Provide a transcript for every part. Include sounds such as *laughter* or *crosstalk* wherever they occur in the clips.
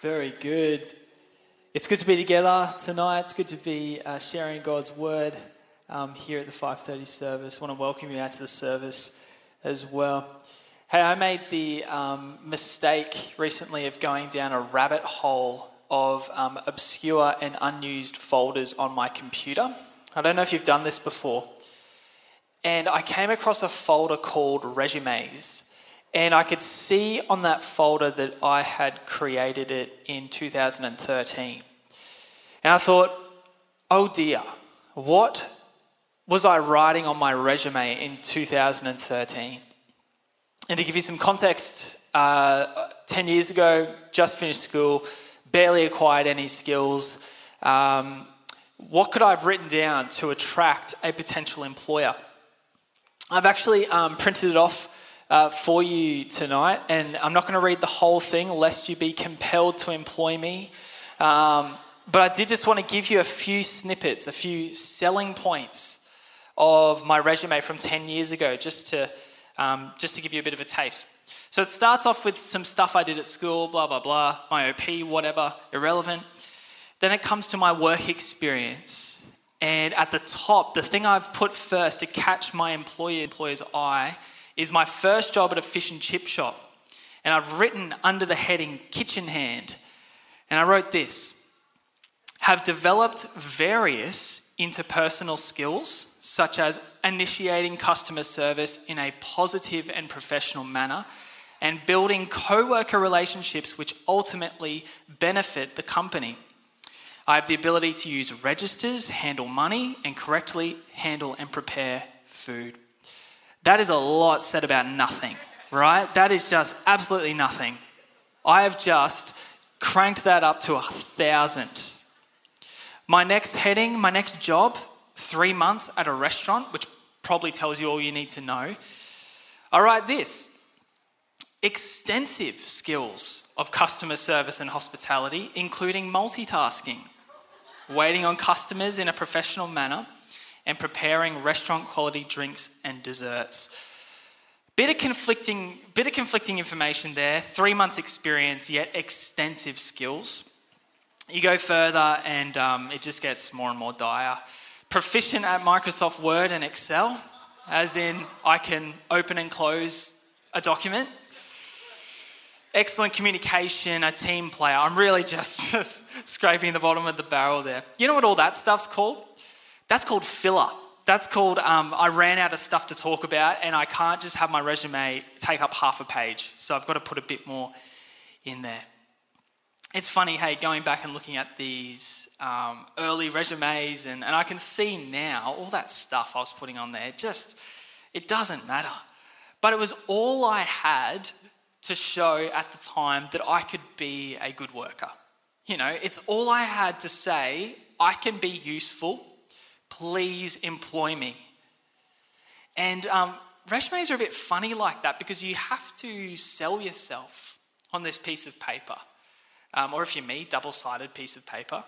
Very good. It's good to be together tonight. It's good to be uh, sharing God's word um, here at the 5:30 service. I want to welcome you out to the service as well. Hey, I made the um, mistake recently of going down a rabbit hole of um, obscure and unused folders on my computer. I don't know if you've done this before. And I came across a folder called resumes. And I could see on that folder that I had created it in 2013. And I thought, oh dear, what was I writing on my resume in 2013? And to give you some context, uh, 10 years ago, just finished school, barely acquired any skills. Um, what could I have written down to attract a potential employer? I've actually um, printed it off uh, for you tonight, and I'm not going to read the whole thing lest you be compelled to employ me. Um, but I did just want to give you a few snippets, a few selling points of my resume from 10 years ago, just to, um, just to give you a bit of a taste. So it starts off with some stuff I did at school, blah, blah, blah, my OP, whatever, irrelevant. Then it comes to my work experience. And at the top, the thing I've put first to catch my employer, employer's eye is my first job at a fish and chip shop. And I've written under the heading kitchen hand. And I wrote this have developed various interpersonal skills, such as initiating customer service in a positive and professional manner and building co worker relationships which ultimately benefit the company. I have the ability to use registers, handle money, and correctly handle and prepare food. That is a lot said about nothing, right? That is just absolutely nothing. I have just cranked that up to a thousand. My next heading, my next job, three months at a restaurant, which probably tells you all you need to know. I write this extensive skills of customer service and hospitality, including multitasking, waiting on customers in a professional manner, and preparing restaurant quality drinks and desserts. Bit of conflicting, bit of conflicting information there. Three months experience, yet extensive skills. You go further, and um, it just gets more and more dire. Proficient at Microsoft Word and Excel, as in I can open and close a document excellent communication, a team player. I'm really just, *laughs* just scraping the bottom of the barrel there. You know what all that stuff's called? That's called filler. That's called um, I ran out of stuff to talk about and I can't just have my resume take up half a page. So I've got to put a bit more in there. It's funny, hey, going back and looking at these um, early resumes, and, and I can see now all that stuff I was putting on there, just, it doesn't matter. But it was all I had to show at the time that I could be a good worker. You know, it's all I had to say, I can be useful, please employ me. And um, resumes are a bit funny like that because you have to sell yourself on this piece of paper. Um, or if you're me, double sided piece of paper.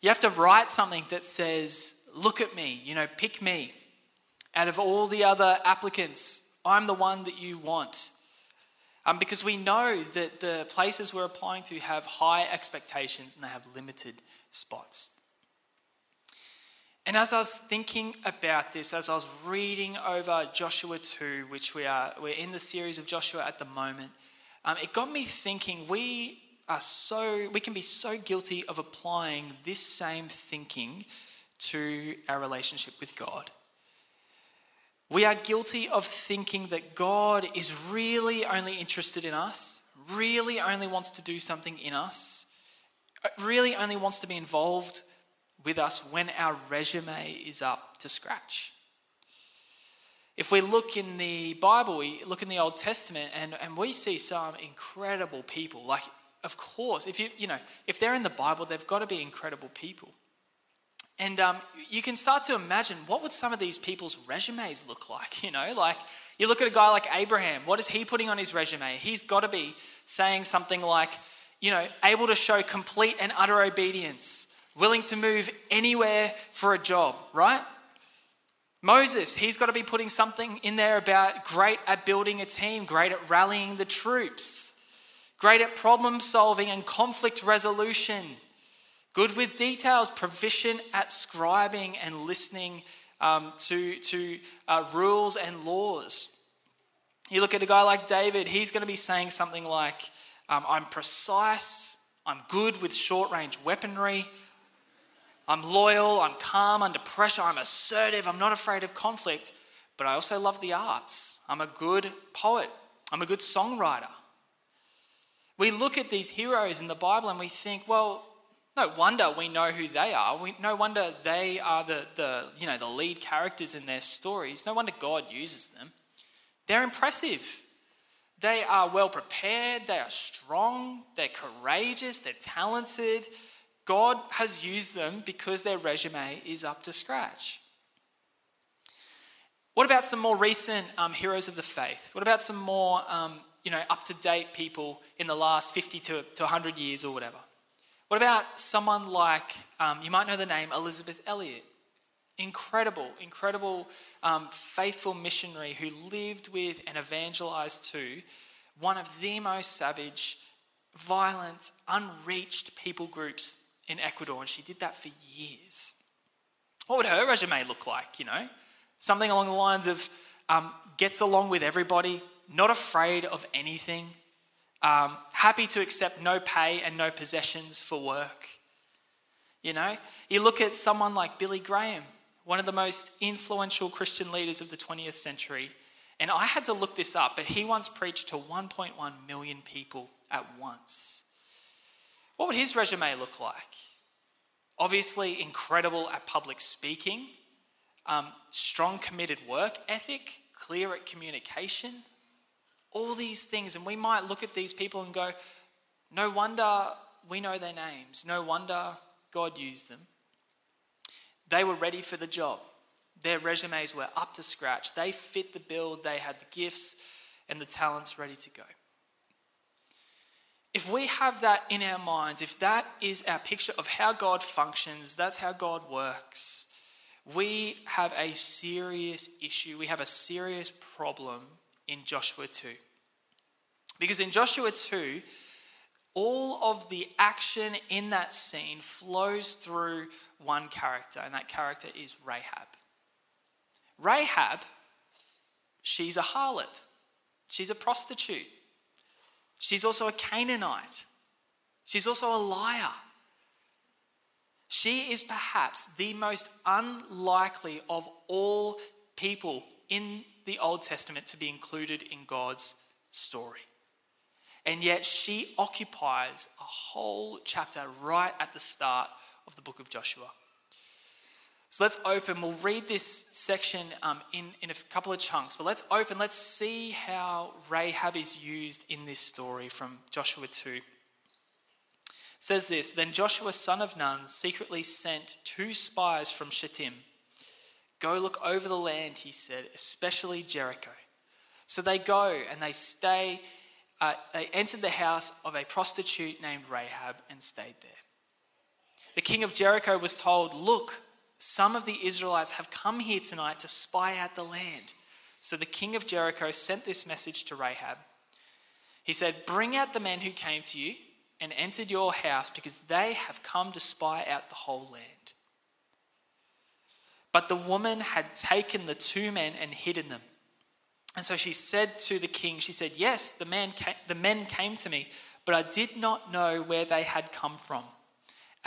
You have to write something that says, Look at me, you know, pick me. Out of all the other applicants, I'm the one that you want. Um, because we know that the places we're applying to have high expectations and they have limited spots. And as I was thinking about this, as I was reading over Joshua 2, which we are, we're in the series of Joshua at the moment, um, it got me thinking we are so, we can be so guilty of applying this same thinking to our relationship with God. We are guilty of thinking that God is really only interested in us, really only wants to do something in us, really only wants to be involved with us when our resume is up to scratch. If we look in the Bible, we look in the Old Testament, and, and we see some incredible people. Like, of course, if you you know, if they're in the Bible, they've got to be incredible people. And um, you can start to imagine what would some of these people's resumes look like? *laughs* You know, like you look at a guy like Abraham. What is he putting on his resume? He's got to be saying something like, you know, able to show complete and utter obedience, willing to move anywhere for a job, right? Moses, he's got to be putting something in there about great at building a team, great at rallying the troops, great at problem solving and conflict resolution, good with details, proficient at scribing and listening um, to, to uh, rules and laws. You look at a guy like David, he's going to be saying something like, um, I'm precise, I'm good with short range weaponry, I'm loyal, I'm calm under pressure, I'm assertive, I'm not afraid of conflict, but I also love the arts. I'm a good poet, I'm a good songwriter. We look at these heroes in the Bible and we think, well, no wonder we know who they are. We, no wonder they are the, the, you know, the lead characters in their stories. No wonder God uses them. They're impressive. They are well prepared, they are strong, they're courageous, they're talented. God has used them because their resume is up to scratch. What about some more recent um, heroes of the faith? What about some more um, you know, up to date people in the last 50 to, to 100 years or whatever? What about someone like, um, you might know the name Elisabeth Elliot? incredible, incredible, um, faithful missionary who lived with and evangelized to one of the most savage, violent, unreached people groups in Ecuador, and she did that for years. What would her resume look like? You know, something along the lines of um, gets along with everybody, not afraid of anything, um, happy to accept no pay and no possessions for work. You know, you look at someone like Billy Graham, one of the most influential Christian leaders of the 20th century. And I had to look this up, but he once preached to 1.1 million people at once. What would his resume look like? Obviously, incredible at public speaking, um, strong, committed work ethic, clear at communication, all these things. And we might look at these people and go, no wonder we know their names, no wonder God used them. They were ready for the job. Their resumes were up to scratch. They fit the bill, they had the gifts and the talents ready to go. If we have that in our minds, if that is our picture of how God functions, that's how God works, we have a serious issue. We have a serious problem in Joshua 2. Because in Joshua 2, all of the action in that scene flows through one character, and that character is Rahab. Rahab, she's a harlot, she's a prostitute, she's also a Canaanite, she's also a liar. She is perhaps the most unlikely of all people in the Old Testament to be included in God's story. And yet she occupies a whole chapter right at the start of the book of Joshua. So let's open, we'll read this section um, in, in a couple of chunks, but let's open, let's see how Rahab is used in this story from Joshua 2. It says this Then Joshua, son of Nun, secretly sent two spies from Shittim. Go look over the land, he said, especially Jericho. So they go and they stay uh, they entered the house of a prostitute named Rahab and stayed there. The king of Jericho was told, Look, some of the Israelites have come here tonight to spy out the land. So the king of Jericho sent this message to Rahab. He said, Bring out the men who came to you and entered your house because they have come to spy out the whole land. But the woman had taken the two men and hidden them. And so she said to the king, she said, Yes, the, man came, the men came to me, but I did not know where they had come from.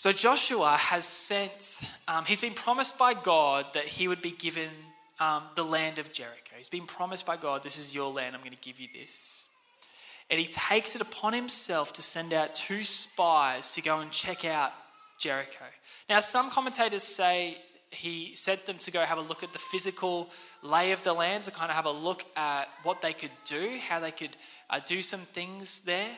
So Joshua has sent, um, he's been promised by God that he would be given um, the land of Jericho. He's been promised by God, this is your land, I'm going to give you this. And he takes it upon himself to send out two spies to go and check out Jericho. Now, some commentators say he sent them to go have a look at the physical lay of the land, to kind of have a look at what they could do, how they could uh, do some things there.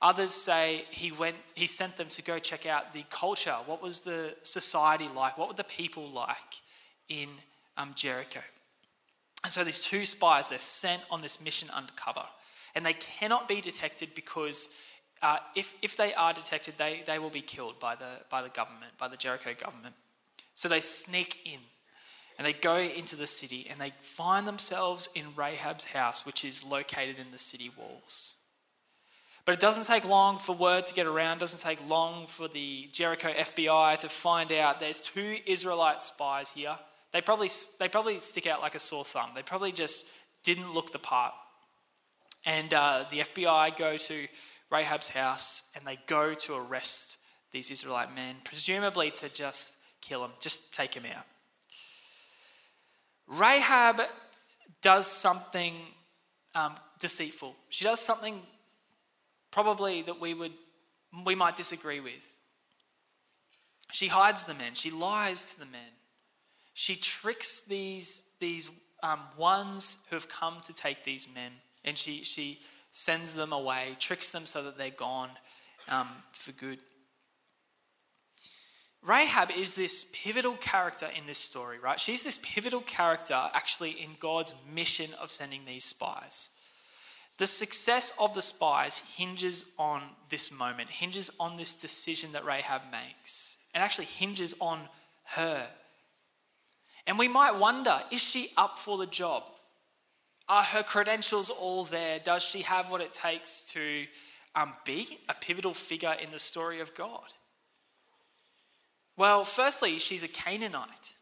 Others say he went, he sent them to go check out the culture. What was the society like? What were the people like in um, Jericho? And so these two spies, they're sent on this mission undercover. And they cannot be detected because uh, if, if they are detected, they, they will be killed by the, by the government, by the Jericho government. So they sneak in and they go into the city and they find themselves in Rahab's house, which is located in the city walls. But it doesn't take long for word to get around, doesn't take long for the Jericho FBI to find out there's two Israelite spies here. They probably, they probably stick out like a sore thumb. They probably just didn't look the part. And uh, the FBI go to Rahab's house and they go to arrest these Israelite men, presumably to just kill them, just take them out. Rahab does something um, deceitful. She does something probably that we would we might disagree with. She hides the men. She lies to the men. She tricks these these um, ones who have come to take these men, and she she sends them away, tricks them so that they're gone um, for good. Rahab is this pivotal character in this story, right? She's this pivotal character actually in God's mission of sending these spies. The success of the spies hinges on this moment, hinges on this decision that Rahab makes, and actually hinges on her. And we might wonder is she up for the job? Are her credentials all there? Does she have what it takes to um, be a pivotal figure in the story of God? Well, firstly, she's a Canaanite,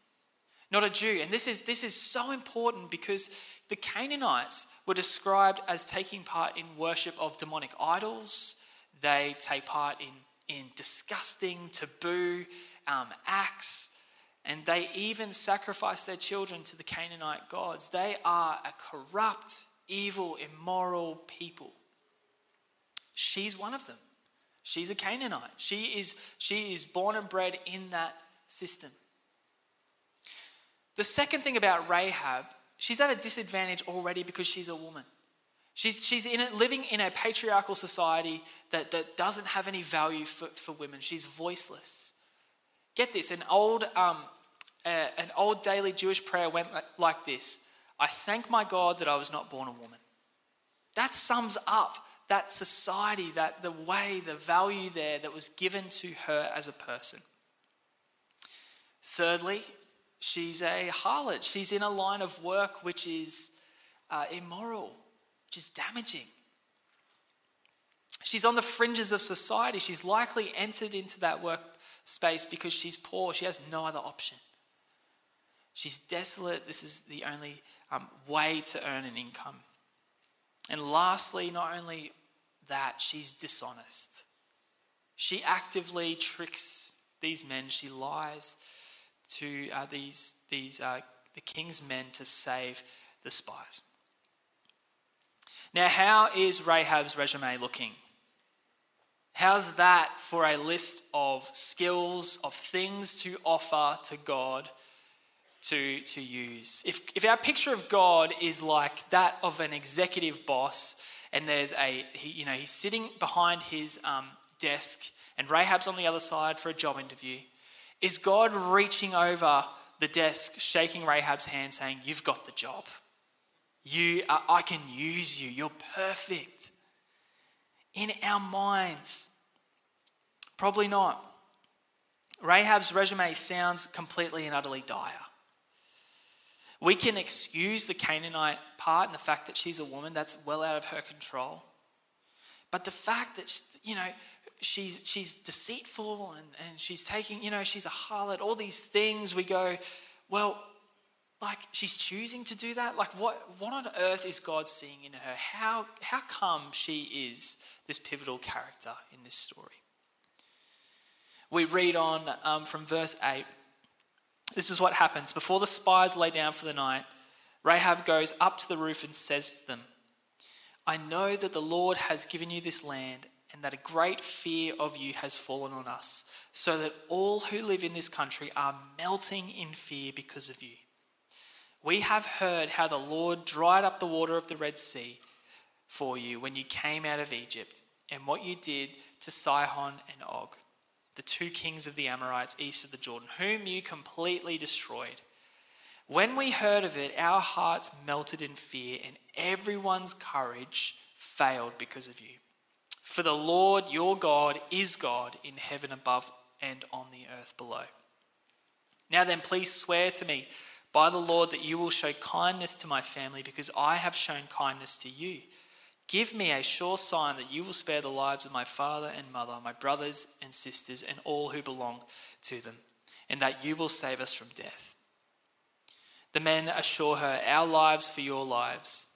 not a Jew. And this is, this is so important because the Canaanites were described as taking part in worship of demonic idols. They take part in, in disgusting, taboo um, acts, and they even sacrifice their children to the Canaanite gods. They are a corrupt, evil, immoral people. She's one of them. She's a Canaanite. She is, she is born and bred in that system. The second thing about Rahab, she's at a disadvantage already because she's a woman. She's, she's in a, living in a patriarchal society that, that doesn't have any value for, for women. She's voiceless. Get this an old, um, uh, an old daily Jewish prayer went like, like this I thank my God that I was not born a woman. That sums up that society, that the way, the value there that was given to her as a person. Thirdly, she's a harlot. She's in a line of work which is uh, immoral, which is damaging. She's on the fringes of society. She's likely entered into that workspace because she's poor. She has no other option. She's desolate. This is the only um, way to earn an income. And lastly, not only that, she's dishonest. She actively tricks these men. She lies to uh, these, these uh, the king's men to save the spies. Now, how is Rahab's resume looking? How's that for a list of skills, of things to offer to God to, to use? If, if our picture of God is like that of an executive boss, and there's a, he, you know, he's sitting behind his um, desk, and Rahab's on the other side for a job interview. Is God reaching over the desk, shaking Rahab's hand, saying, You've got the job. You, are, I can use you. You're perfect. In our minds, probably not. Rahab's resume sounds completely and utterly dire. We can excuse the Canaanite part and the fact that she's a woman, that's well out of her control. But the fact that, you know, she's, she's deceitful and, and she's taking, you know, she's a harlot, all these things, we go, well, like she's choosing to do that? Like what, what on earth is God seeing in her? How, how come she is this pivotal character in this story? We read on um, from verse 8. This is what happens. Before the spies lay down for the night, Rahab goes up to the roof and says to them, I know that the Lord has given you this land and that a great fear of you has fallen on us, so that all who live in this country are melting in fear because of you. We have heard how the Lord dried up the water of the Red Sea for you when you came out of Egypt, and what you did to Sihon and Og, the two kings of the Amorites east of the Jordan, whom you completely destroyed. When we heard of it, our hearts melted in fear, and everyone's courage failed because of you. For the Lord your God is God in heaven above and on the earth below. Now then, please swear to me by the Lord that you will show kindness to my family because I have shown kindness to you. Give me a sure sign that you will spare the lives of my father and mother, my brothers and sisters, and all who belong to them, and that you will save us from death. The men assure her, Our lives for your lives.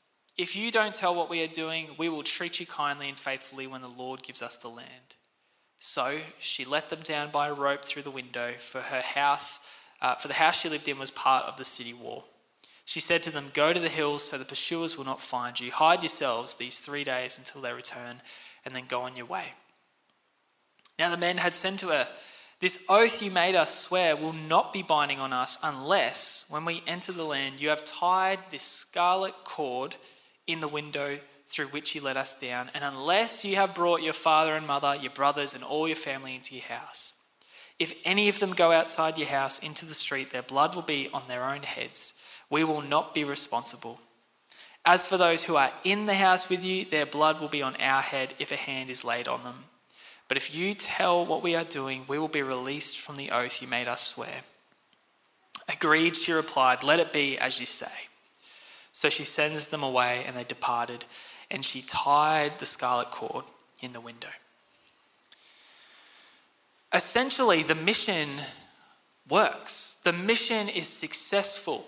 If you don't tell what we are doing, we will treat you kindly and faithfully when the Lord gives us the land. So she let them down by a rope through the window, for her house, uh, for the house she lived in was part of the city wall. She said to them, Go to the hills so the pursuers will not find you. Hide yourselves these three days until they return, and then go on your way. Now the men had said to her, This oath you made us swear will not be binding on us unless, when we enter the land, you have tied this scarlet cord in the window through which you let us down, and unless you have brought your father and mother, your brothers, and all your family into your house. If any of them go outside your house into the street, their blood will be on their own heads we will not be responsible. As for those who are in the house with you, their blood will be on our head if a hand is laid on them. But if you tell what we are doing, we will be released from the oath you made us swear. Agreed, she replied, Let it be as you say. So she sends them away, and they departed, and she tied the scarlet cord in the window. Essentially, the mission works, the mission is successful.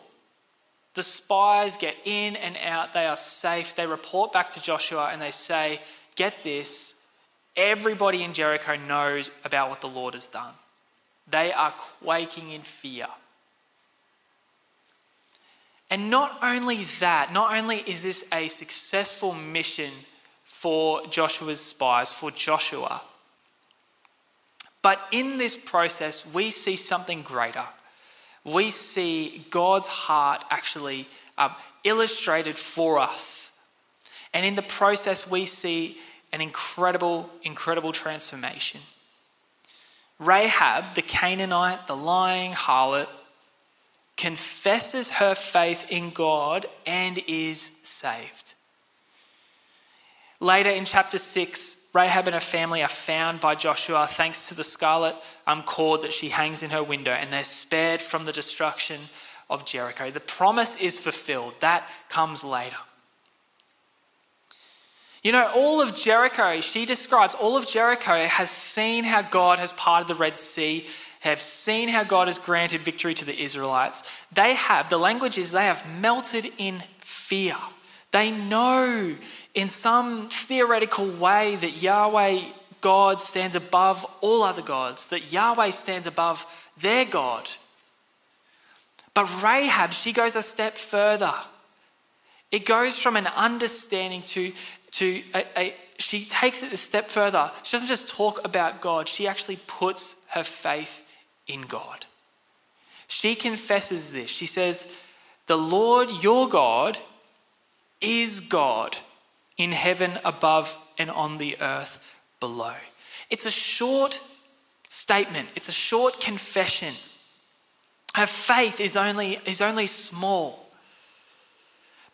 The spies get in and out, they are safe. They report back to Joshua and they say, Get this, everybody in Jericho knows about what the Lord has done. They are quaking in fear. And not only that, not only is this a successful mission for Joshua's spies, for Joshua, but in this process, we see something greater we see God's heart actually um, illustrated for us. And in the process, we see an incredible, incredible transformation. Rahab, the Canaanite, the lying harlot, confesses her faith in God and is saved. Later in chapter 6, Rahab and her family are found by Joshua thanks to the scarlet um, cord that she hangs in her window, and they're spared from the destruction of Jericho. The promise is fulfilled. That comes later. You know, all of Jericho, she describes, all of Jericho has seen how God has parted the Red Sea, have seen how God has granted victory to the Israelites. They have, the language is, they have melted in fear. They know in some theoretical way that Yahweh, God, stands above all other gods, that Yahweh stands above their God. But Rahab, she goes a step further. It goes from an understanding to, to a, a, she takes it a step further. She doesn't just talk about God, she actually puts her faith in God. She confesses this. She says, The Lord your God is God in heaven above and on the earth below. It's a short statement, it's a short confession. Her faith is only, is only small.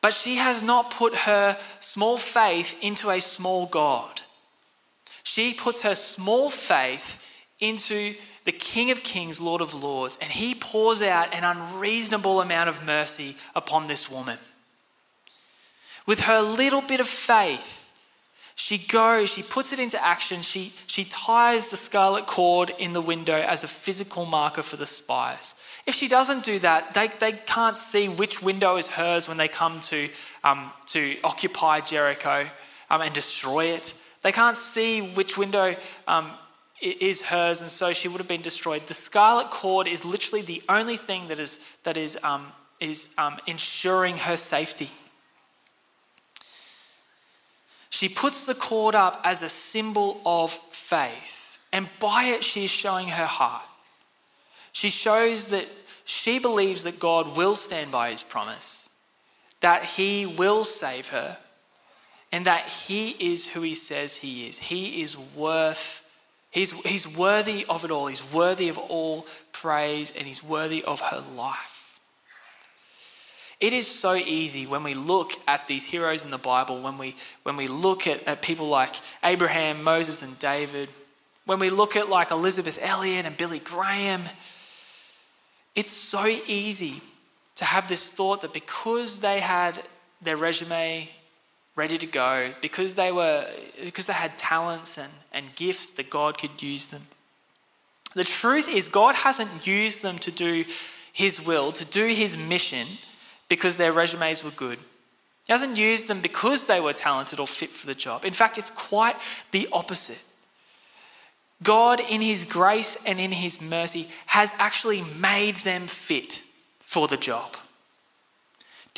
But she has not put her small faith into a small God. She puts her small faith into the King of Kings, Lord of Lords, and he pours out an unreasonable amount of mercy upon this woman. With her little bit of faith, she goes, she puts it into action, she, she ties the scarlet cord in the window as a physical marker for the spies. If she doesn't do that, they, they can't see which window is hers when they come to, um, to occupy Jericho um, and destroy it. They can't see which window um, is hers, and so she would have been destroyed. The scarlet cord is literally the only thing that is, that is, um, is um, ensuring her safety. She puts the cord up as a symbol of faith, and by it, she is showing her heart. She shows that she believes that God will stand by his promise, that he will save her, and that he is who he says he is. He is worth, he's, he's worthy of it all. He's worthy of all praise and he's worthy of her life. It is so easy when we look at these heroes in the Bible, when we, when we look at, at people like Abraham, Moses, and David, when we look at like Elisabeth Elliot and Billy Graham, it's so easy to have this thought that because they had their resume ready to go, because they were because they had talents and, and gifts that God could use them. The truth is God hasn't used them to do his will, to do his mission because their resumes were good. He hasn't used them because they were talented or fit for the job. In fact, it's quite the opposite. God, in His grace and in His mercy, has actually made them fit for the job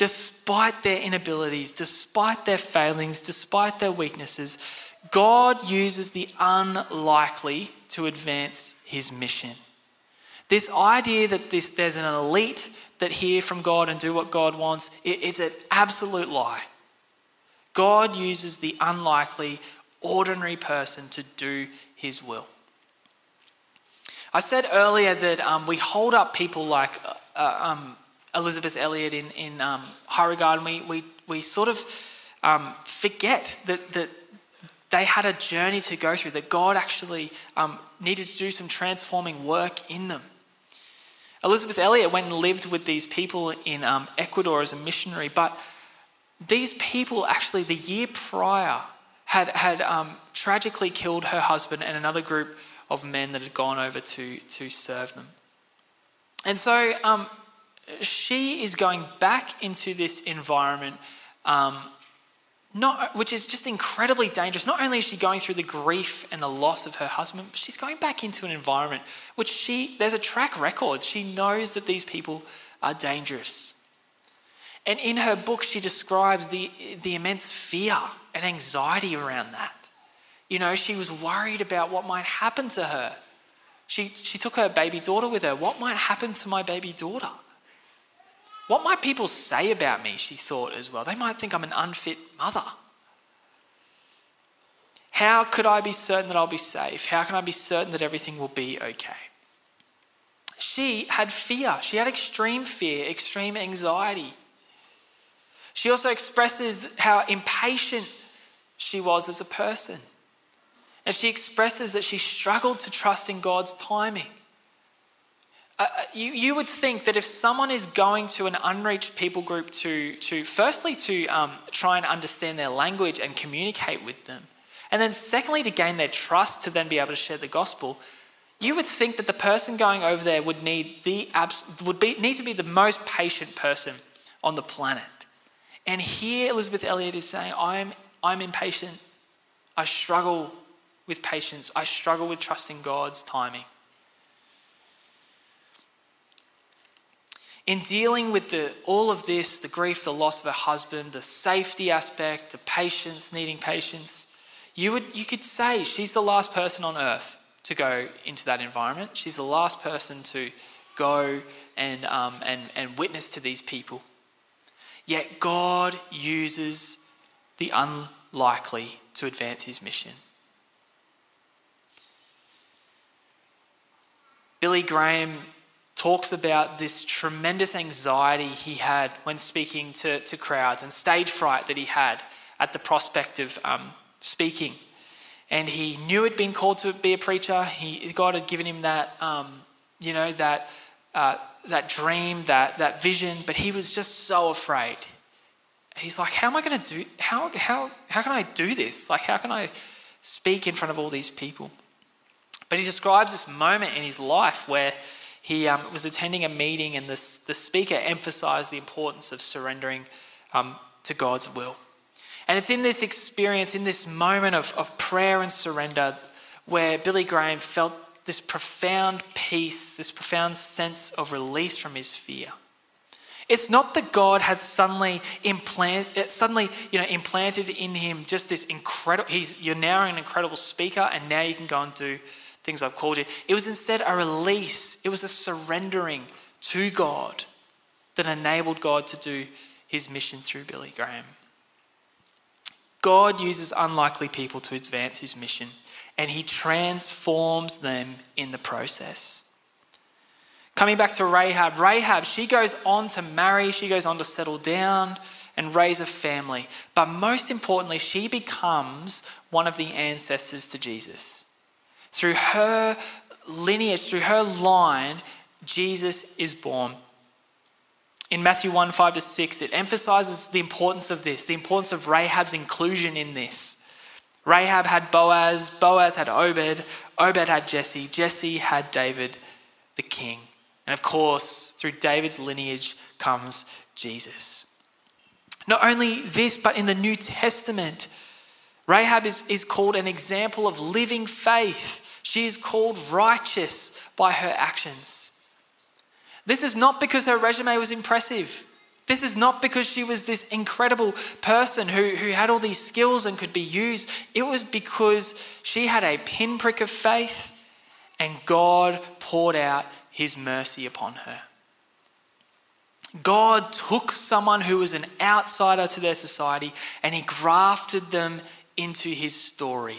despite their inabilities, despite their failings, despite their weaknesses, God uses the unlikely to advance his mission. This idea that this, there's an elite that hear from God and do what God wants is an absolute lie. God uses the unlikely, ordinary person to do his will. I said earlier that um, we hold up people like uh, um, Elisabeth Elliot in, in um, we, we, we sort of um, forget that, that they had a journey to go through, that God actually um, needed to do some transforming work in them. Elisabeth Elliot went and lived with these people in um, Ecuador as a missionary, but these people actually, the year prior, had, had um, tragically killed her husband and another group of men that had gone over to, to serve them. And so um, she is going back into this environment, um, not, which is just incredibly dangerous. Not only is she going through the grief and the loss of her husband, but she's going back into an environment which she, there's a track record. She knows that these people are dangerous. And in her book, she describes the, the immense fear and anxiety around that. You know, she was worried about what might happen to her. She, she took her baby daughter with her. What might happen to my baby daughter? What might people say about me? She thought as well. They might think I'm an unfit mother. How could I be certain that I'll be safe? How can I be certain that everything will be okay? She had fear. She had extreme fear, extreme anxiety. She also expresses how impatient she was as a person. And she expresses that she struggled to trust in God's timing. Uh, uh, you, you would think that if someone is going to an unreached people group to, to firstly, to um, try and understand their language and communicate with them, and then secondly, to gain their trust to then be able to share the gospel, you would think that the person going over there would need, the, would be, need to be the most patient person on the planet. And here Elisabeth Elliot is saying, I'm, I'm impatient. I struggle with patience. I struggle with trusting God's timing. In dealing with the, all of this, the grief, the loss of her husband, the safety aspect, the patience, needing patience, you, would, you could say she's the last person on earth to go into that environment. She's the last person to go and, um, and, and witness to these people. Yet God uses the unlikely to advance his mission. Billy Graham talks about this tremendous anxiety he had when speaking to, to crowds and stage fright that he had at the prospect of um, speaking. And he knew he'd been called to be a preacher. He, God had given him that, um, you know, that, uh, that dream, that, that vision, but he was just so afraid. He's like, how am I going to do, how, how, how can I do this? Like, how can I speak in front of all these people? But he describes this moment in his life where he um, was attending a meeting, and this, the speaker emphasized the importance of surrendering um, to God's will. And it's in this experience, in this moment of, of prayer and surrender, where Billy Graham felt this profound peace, this profound sense of release from his fear. It's not that God had suddenly implant, uh, suddenly you know, implanted in him just this incredible. He's you're now an incredible speaker, and now you can go and do things I've called you. It was instead a release, it was a surrendering to God that enabled God to do his mission through Billy Graham. God uses unlikely people to advance his mission, and he transforms them in the process. Coming back to Rahab, Rahab, she goes on to marry, she goes on to settle down and raise a family. But most importantly, she becomes one of the ancestors to Jesus. Through her lineage, through her line, Jesus is born. In Matthew 1 5 to 6, it emphasizes the importance of this, the importance of Rahab's inclusion in this. Rahab had Boaz, Boaz had Obed, Obed had Jesse, Jesse had David, the king. And of course, through David's lineage comes Jesus. Not only this, but in the New Testament, Rahab is, is called an example of living faith. She is called righteous by her actions. This is not because her resume was impressive. This is not because she was this incredible person who, who had all these skills and could be used. It was because she had a pinprick of faith and God poured out his mercy upon her. God took someone who was an outsider to their society and he grafted them into his story.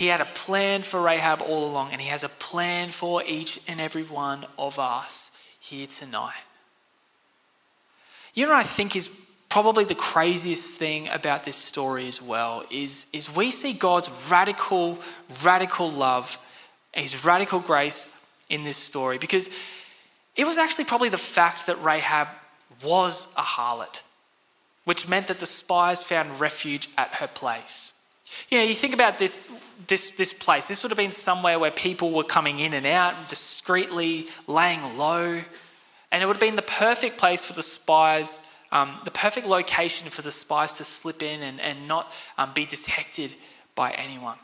He had a plan for Rahab all along, and he has a plan for each and every one of us here tonight. You know what I think is probably the craziest thing about this story as well is, is we see God's radical, radical love, his radical grace in this story because it was actually probably the fact that Rahab was a harlot, which meant that the spies found refuge at her place. You know, you think about this, this, this place. This would have been somewhere where people were coming in and out, discreetly laying low. And it would have been the perfect place for the spies, um, the perfect location for the spies to slip in and, and not um, be detected by anyone.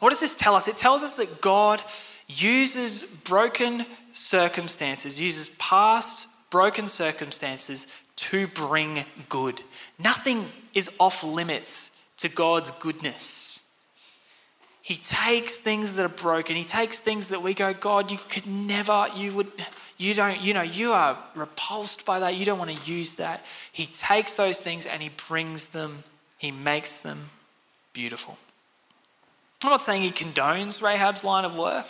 What does this tell us? It tells us that God uses broken circumstances, uses past broken circumstances to bring good. Nothing is off limits to God's goodness. He takes things that are broken. He takes things that we go, God, you could never, you would, you don't, you know, you are repulsed by that. You don't want to use that. He takes those things and he brings them, he makes them beautiful. I'm not saying he condones Rahab's line of work.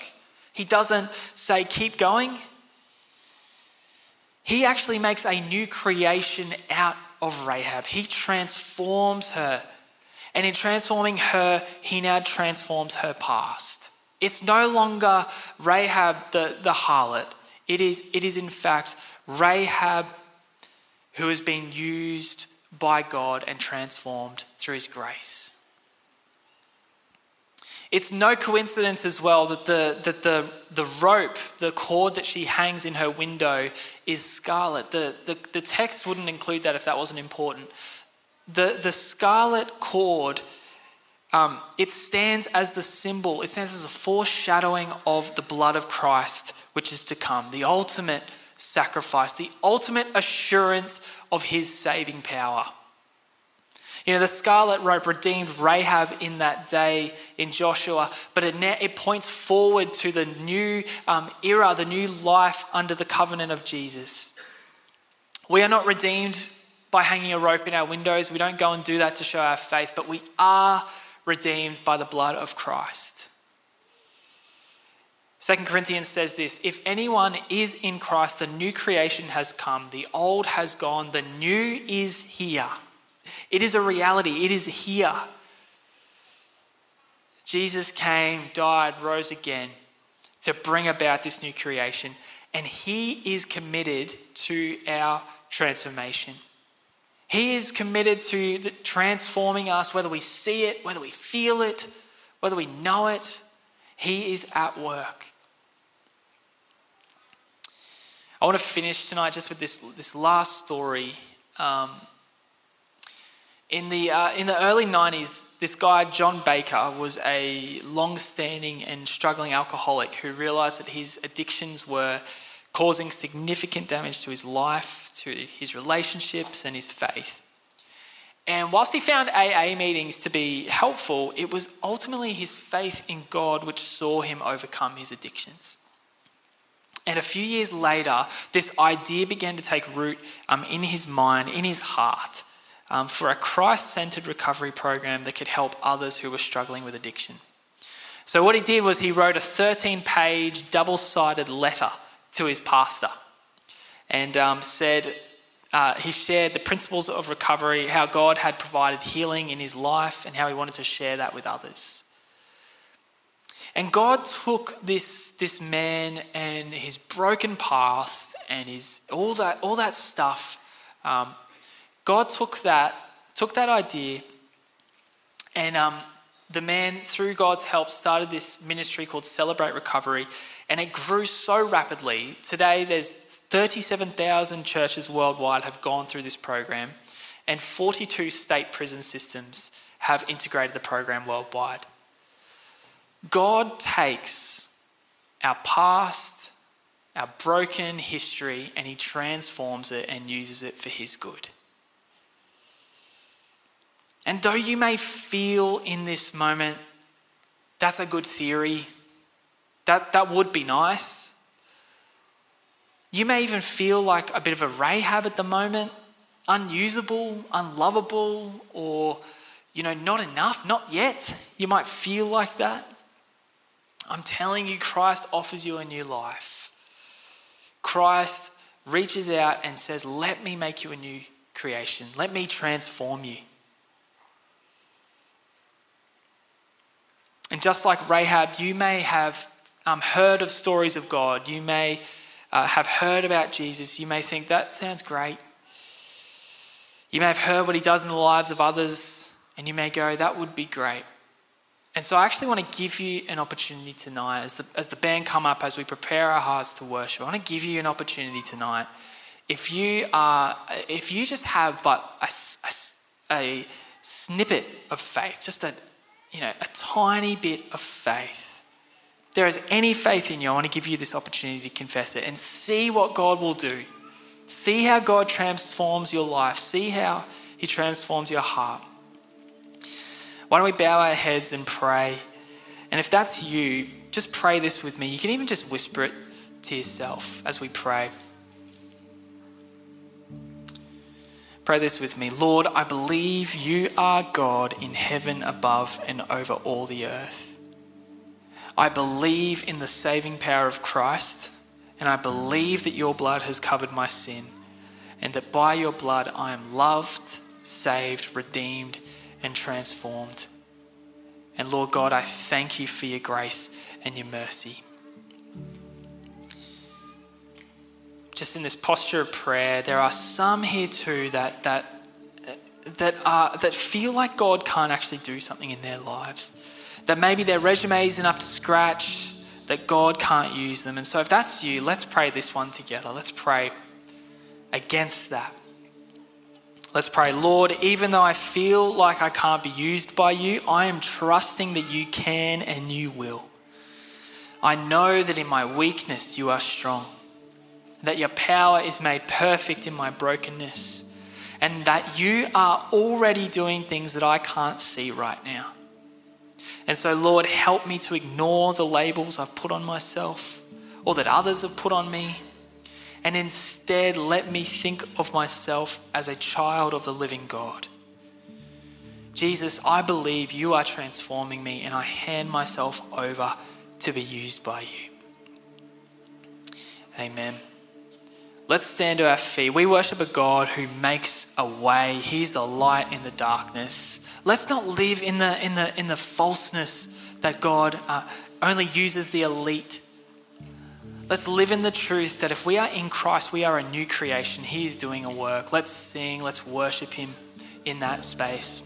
He doesn't say, keep going. He actually makes a new creation out of Rahab. He transforms her. And in transforming her, he now transforms her past. It's no longer Rahab the, the harlot. It is, it is, in fact, Rahab who has been used by God and transformed through his grace. It's no coincidence as well that the, that the, the rope, the cord that she hangs in her window is scarlet. The, the, the text wouldn't include that if that wasn't important. The, the scarlet cord, um, it stands as the symbol, it stands as a foreshadowing of the blood of Christ, which is to come, the ultimate sacrifice, the ultimate assurance of his saving power. You know, the scarlet rope redeemed Rahab in that day in Joshua, but it, now, it points forward to the new um, era, the new life under the covenant of Jesus. We are not redeemed by hanging a rope in our windows. We don't go and do that to show our faith, but we are redeemed by the blood of Christ. 2 Corinthians says this If anyone is in Christ, the new creation has come, the old has gone, the new is here. It is a reality, it is here. Jesus came, died, rose again to bring about this new creation, and He is committed to our transformation. He is committed to transforming us, whether we see it, whether we feel it, whether we know it. He is at work. I want to finish tonight just with this, this last story. Um, in the, uh, in the early 90s, this guy, John Baker, was a long standing and struggling alcoholic who realized that his addictions were causing significant damage to his life, to his relationships, and his faith. And whilst he found AA meetings to be helpful, it was ultimately his faith in God which saw him overcome his addictions. And a few years later, this idea began to take root um, in his mind, in his heart um, for a Christ centered recovery program that could help others who were struggling with addiction. So, what he did was he wrote a 13 page, double sided letter to his pastor and um, said, uh, he shared the principles of recovery, how God had provided healing in his life, and how he wanted to share that with others. And God took this, this man and his broken past and his, all, that, all that stuff. Um, God took that, took that idea, and um, the man, through God's help, started this ministry called Celebrate Recovery, and it grew so rapidly. Today, there's 37,000 churches worldwide have gone through this program, and 42 state prison systems have integrated the program worldwide. God takes our past, our broken history, and He transforms it and uses it for His good. And though you may feel in this moment, that's a good theory, that, that would be nice you may even feel like a bit of a Rahab at the moment, unusable, unlovable, or, you know, not enough, not yet. You might feel like that. I'm telling you, Christ offers you a new life. Christ reaches out and says, Let me make you a new creation, let me transform you. And just like Rahab, you may have um, heard of stories of God. You may uh, have heard about Jesus, you may think that sounds great. You may have heard what he does in the lives of others, and you may go, that would be great. And so I actually want to give you an opportunity tonight as the, as the band come up, as we prepare our hearts to worship. I want to give you an opportunity tonight. If you are, if you just have but a, a, a snippet of faith, just a, you know, a tiny bit of faith, there is any faith in you, I want to give you this opportunity to confess it and see what God will do. See how God transforms your life. See how He transforms your heart. Why don't we bow our heads and pray? And if that's you, just pray this with me. You can even just whisper it to yourself as we pray. Pray this with me. Lord, I believe you are God in heaven above and over all the earth. I believe in the saving power of Christ, and I believe that your blood has covered my sin, and that by your blood I am loved, saved, redeemed, and transformed. And Lord God, I thank you for your grace and your mercy. Just in this posture of prayer, there are some here too that that that are that feel like God can't actually do something in their lives that maybe their resume isn't up to scratch, that God can't use them. And so, if that's you, let's pray this one together. Let's pray against that. Let's pray, Lord, even though I feel like I can't be used by you, I am trusting that you can and you will. I know that in my weakness you are strong, that your power is made perfect in my brokenness, and that you are already doing things that I can't see right now. And so, Lord, help me to ignore the labels I've put on myself or that others have put on me. And instead, let me think of myself as a child of the living God. Jesus, I believe you are transforming me, and I hand myself over to be used by you. Amen. Let's stand to our feet. We worship a God who makes a way, He's the light in the darkness. Let's not live in the, in the, in the falseness that God uh, only uses the elite. Let's live in the truth that if we are in Christ, we are a new creation. He is doing a work. Let's sing, let's worship Him in that space.